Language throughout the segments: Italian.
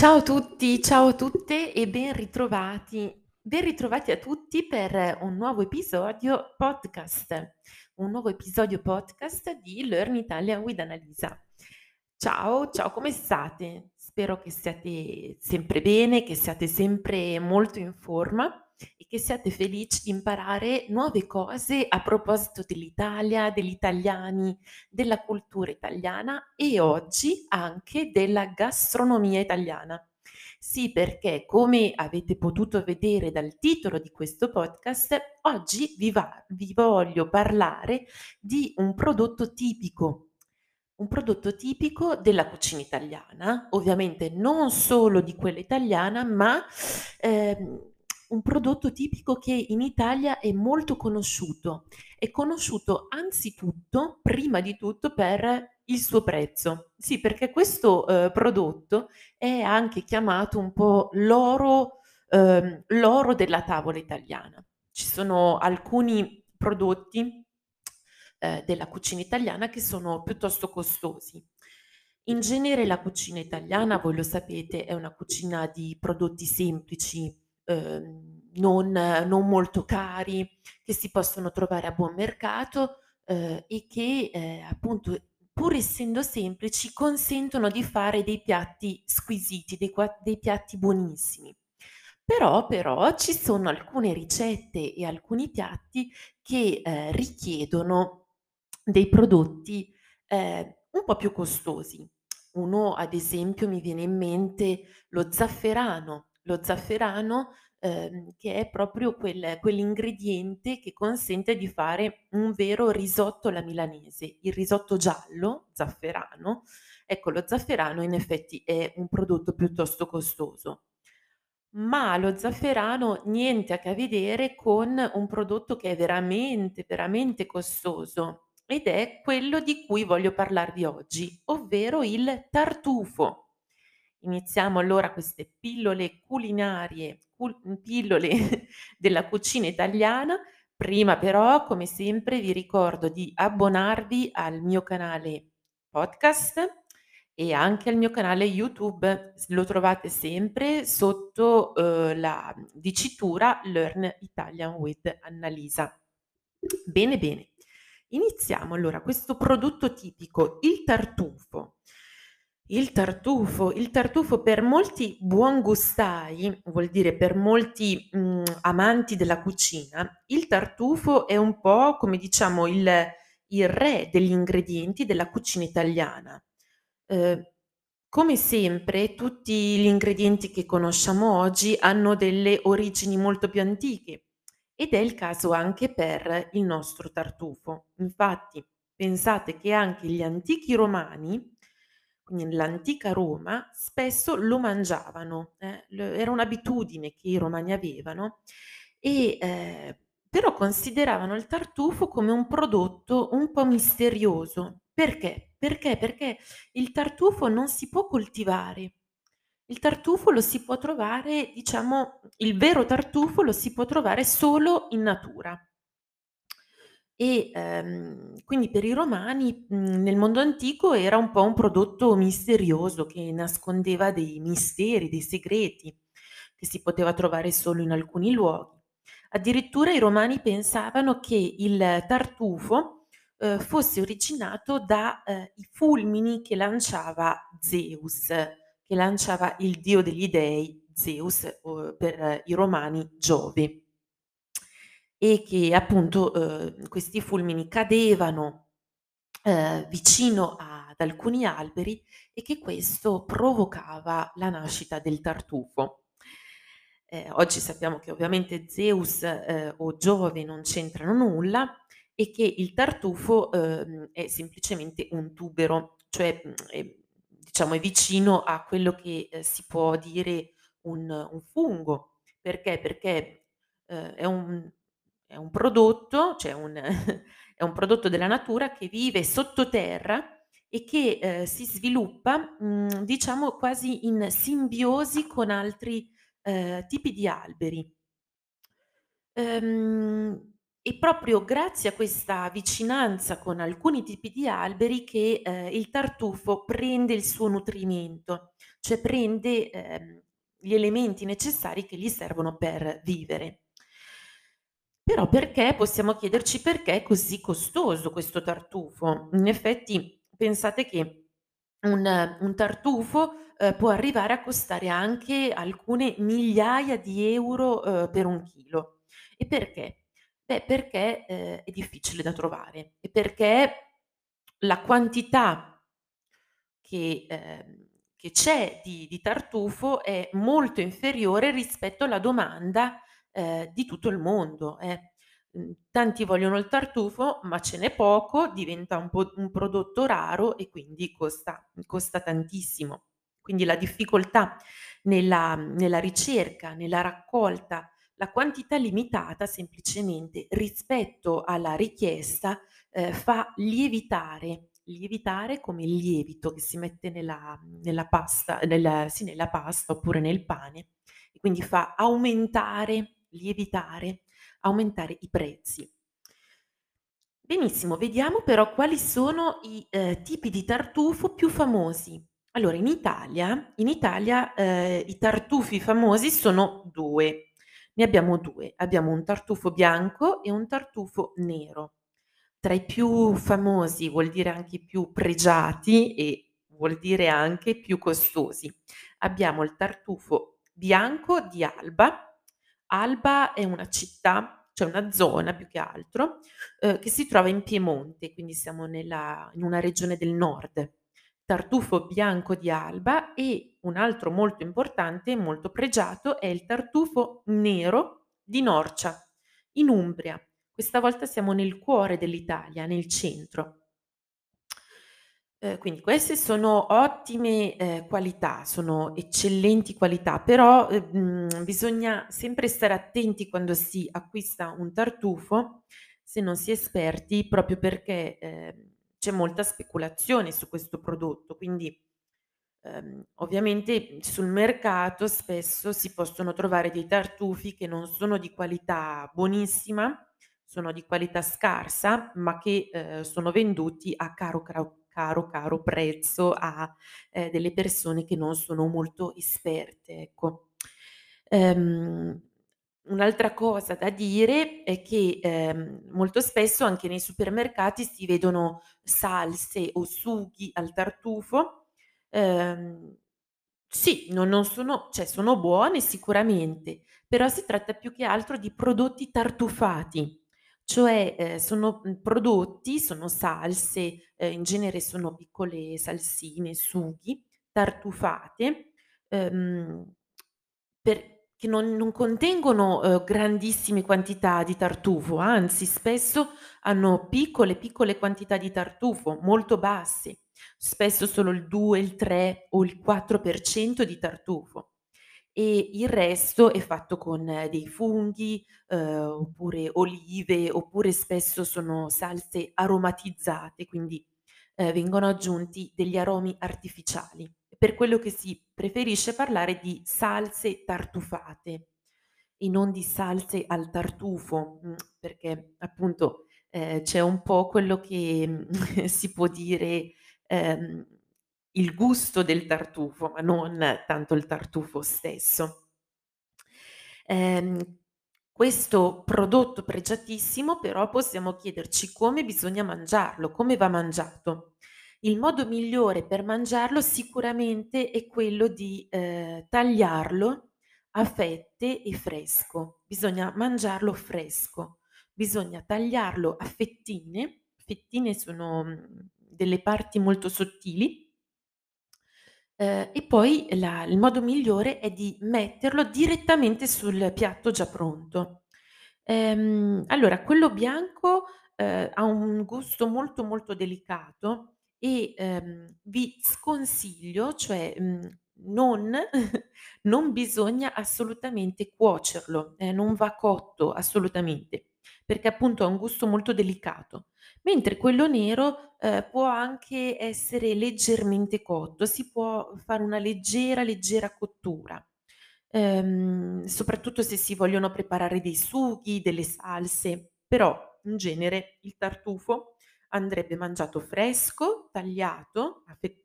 Ciao a tutti, ciao a tutte e ben ritrovati. Ben ritrovati a tutti per un nuovo episodio podcast, un nuovo episodio podcast di Learn Italian with Annalisa. Ciao, ciao, come state? Spero che siate sempre bene, che siate sempre molto in forma e che siate felici di imparare nuove cose a proposito dell'Italia, degli italiani, della cultura italiana e oggi anche della gastronomia italiana. Sì, perché come avete potuto vedere dal titolo di questo podcast, oggi vi, va, vi voglio parlare di un prodotto tipico un prodotto tipico della cucina italiana, ovviamente non solo di quella italiana, ma ehm, un prodotto tipico che in Italia è molto conosciuto. È conosciuto anzitutto, prima di tutto, per il suo prezzo. Sì, perché questo eh, prodotto è anche chiamato un po' l'oro, ehm, l'oro della tavola italiana. Ci sono alcuni prodotti eh, della cucina italiana che sono piuttosto costosi. In genere la cucina italiana, voi lo sapete, è una cucina di prodotti semplici, non, non, molto cari, che si possono trovare a buon mercato eh, e che eh, appunto pur essendo semplici consentono di fare dei piatti squisiti, dei, dei piatti buonissimi. Però, però ci sono alcune ricette e alcuni piatti che eh, richiedono dei prodotti eh, un po' più costosi. Uno, ad esempio, mi viene in mente lo zafferano. Lo zafferano ehm, che è proprio quel, quell'ingrediente che consente di fare un vero risotto alla milanese. Il risotto giallo, zafferano, ecco, lo zafferano in effetti è un prodotto piuttosto costoso. Ma lo zafferano niente a che vedere con un prodotto che è veramente, veramente costoso ed è quello di cui voglio parlarvi oggi, ovvero il tartufo. Iniziamo allora queste pillole culinarie, cul- pillole della cucina italiana. Prima però, come sempre, vi ricordo di abbonarvi al mio canale podcast e anche al mio canale YouTube. Lo trovate sempre sotto eh, la dicitura Learn Italian with Annalisa. Bene, bene. Iniziamo allora questo prodotto tipico, il tartufo. Il tartufo, il tartufo per molti buon gustai, vuol dire per molti mh, mm, amanti della cucina, il tartufo è un po' come diciamo il, il re degli ingredienti della cucina italiana. Eh, come sempre, tutti gli ingredienti che conosciamo oggi hanno delle origini molto più antiche ed è il caso anche per il nostro tartufo. Infatti, pensate che anche gli antichi romani, nell'antica Roma, spesso lo mangiavano, eh, era un'abitudine che i romani avevano, e, eh, però consideravano il tartufo come un prodotto un po' misterioso. Perché? Perché? Perché il tartufo non si può coltivare, il tartufo lo si può trovare, diciamo, il vero tartufo lo si può trovare solo in natura. E ehm, quindi per i romani mh, nel mondo antico era un po' un prodotto misterioso che nascondeva dei misteri, dei segreti che si poteva trovare solo in alcuni luoghi. Addirittura i romani pensavano che il tartufo eh, fosse originato dai eh, fulmini che lanciava Zeus che lanciava il dio degli dei, Zeus, per i romani Giove, e che appunto eh, questi fulmini cadevano eh, vicino ad alcuni alberi e che questo provocava la nascita del tartufo. Eh, oggi sappiamo che ovviamente Zeus eh, o Giove non c'entrano nulla e che il tartufo ehm, è semplicemente un tubero, cioè è diciamo è vicino a quello che eh, si può dire un, un fungo. Perché? Perché eh, è, un, è, un, prodotto, cioè un, è un prodotto della natura che vive sottoterra e che eh, si sviluppa, mh, diciamo, quasi in simbiosi con altri eh, tipi di alberi. Ehm, E proprio grazie a questa vicinanza con alcuni tipi di alberi che, ehm, il tartufo prende il suo nutrimento, cioè prende, ehm, gli elementi necessari che gli servono per vivere. Però perché possiamo chiederci perché è così costoso questo tartufo. In effetti pensate che un un tartufo, ehm, può arrivare a costare anche alcune migliaia di euro, uhm, per 1 chilo. E perché? Beh, perché, ehm, è difficile da trovare e perché la quantità che ehm, che c'è di di tartufo è molto inferiore rispetto alla domanda, ehm, di tutto il mondo, eh. Mhmm, tanti vogliono il tartufo, ma ce n'è poco, diventa un po' un prodotto raro e quindi costa costa tantissimo. Quindi la difficoltà nella nella ricerca, nella raccolta, la quantità limitata semplicemente rispetto alla richiesta, ehm, fa lievitare lievitare come il lievito che si mette nella nella pasta nel sì, nella pasta oppure nel pane e quindi fa aumentare, lievitare, aumentare i prezzi. Benissimo, vediamo però quali sono i, ehm, tipi di tartufo più famosi. Allora in Italia in Italia, ehm, i tartufi famosi sono 2. Ne abbiamo 2. Abbiamo un tartufo bianco e un tartufo nero. Tra i più famosi, vuol dire anche i più pregiati e vuol dire anche più costosi. Abbiamo il tartufo bianco di Alba. Alba è una città, cioè una zona più che altro, uhm, che si trova in Piemonte, quindi siamo nella in una regione del nord. Tartufo bianco di Alba e un altro molto importante e molto pregiato è il tartufo nero di Norcia, in Umbria. Questa volta siamo nel cuore dell'Italia, nel centro. Ehm, quindi queste sono ottime, ehm, qualità, sono eccellenti qualità, però, ehm, bisogna sempre stare attenti quando si acquista un tartufo, se non si è esperti, proprio perché, ehm, c'è molta speculazione su questo prodotto. Quindi, ehm, ovviamente sul mercato spesso si possono trovare dei tartufi che non sono di qualità buonissima, sono di qualità scarsa, ma che, ehm, sono venduti a caro crao caro, caro prezzo a, ehm, delle persone che non sono molto esperte, ecco. Ehm, un'altra cosa da dire è che, ehm, molto spesso anche nei supermercati si vedono salse o sughi al tartufo. Ehm, sì, no non sono cioè sono buone sicuramente, però si tratta più che altro di prodotti tartufati, cioè, ehm, sono, mhmm, prodotti, sono salse, ehm, in genere sono piccole salsine, sughi, tartufate, ehm, per che non non contengono, uhm, grandissime quantità di tartufo, anzi spesso hanno piccole, piccole quantità di tartufo, molto basse, spesso solo il 2, il 3 o il 4% di tartufo. E il resto è fatto con dei funghi, uhm, oppure olive, oppure spesso sono salse aromatizzate, quindi, ehm, vengono aggiunti degli aromi artificiali. Per quello che si preferisce parlare di salse tartufate e non di salse al tartufo, mhmm, perché appunto, ehm, c'è un po' quello che, si può dire, ehm, il gusto del tartufo, ma non tanto il tartufo stesso. Ehm, questo prodotto pregiatissimo però possiamo chiederci come bisogna mangiarlo, come va mangiato. Il modo migliore per mangiarlo sicuramente è quello di, ehm, tagliarlo a fette e fresco. Bisogna mangiarlo fresco, bisogna tagliarlo a fettine, fettine sono, mhmm, delle parti molto sottili Ehm, e poi la il modo migliore è di metterlo direttamente sul piatto già pronto. Ehm, allora quello bianco, ehm, ha un gusto molto, molto delicato e, ehm, vi sconsiglio, cioè, mhmm, non non bisogna assolutamente cuocerlo, ehm, non va cotto assolutamente, perché appunto ha un gusto molto delicato. Mentre quello nero, ehm, può anche essere leggermente cotto, si può fare una leggera, leggera cottura, ehm, soprattutto se si vogliono preparare dei sughi, delle salse. però in genere il tartufo andrebbe mangiato fresco, tagliato a fe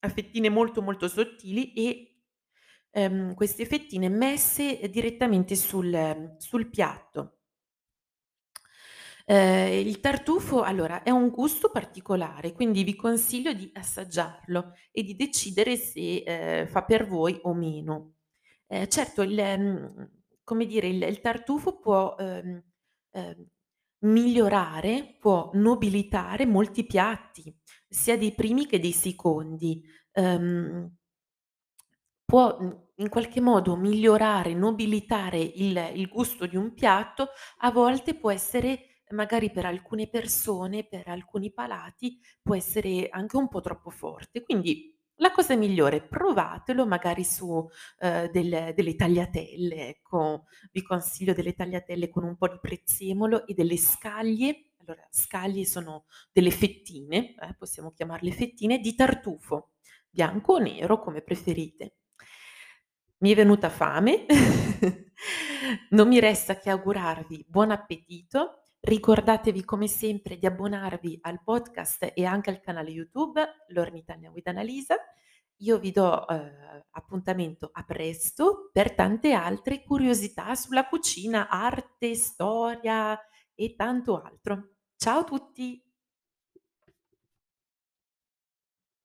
a fettine molto, molto sottili e, ehm, queste fettine messe direttamente sul sul piatto. Ehm, il tartufo allora è un gusto particolare, quindi vi consiglio di assaggiarlo e di decidere se, ehm, fa per voi o meno. Ehm, certo il mhmm, come dire, il il tartufo può, ehm, ehm, migliorare, può nobilitare molti piatti, sia dei primi che dei secondi. Ehm Può, in qualche modo migliorare, nobilitare il il gusto di un piatto, a volte può essere magari per alcune persone, per alcuni palati, può essere anche un po' troppo forte. Quindi la cosa migliore, provatelo magari su, ehm, del delle tagliatelle, ecco. Vi consiglio delle tagliatelle con un po' di prezzemolo e delle scaglie allora scaglie sono delle fettine, eh, possiamo chiamarle fettine, di tartufo, bianco o nero come preferite. Mi è venuta fame, non mi resta che augurarvi buon appetito. Ricordatevi come sempre di abbonarvi al podcast e anche al canale YouTube L'Ornitagna with Annalisa. Io vi do, ehm, appuntamento a presto per tante altre curiosità sulla cucina, arte, storia e tanto altro. Ciao a tutti.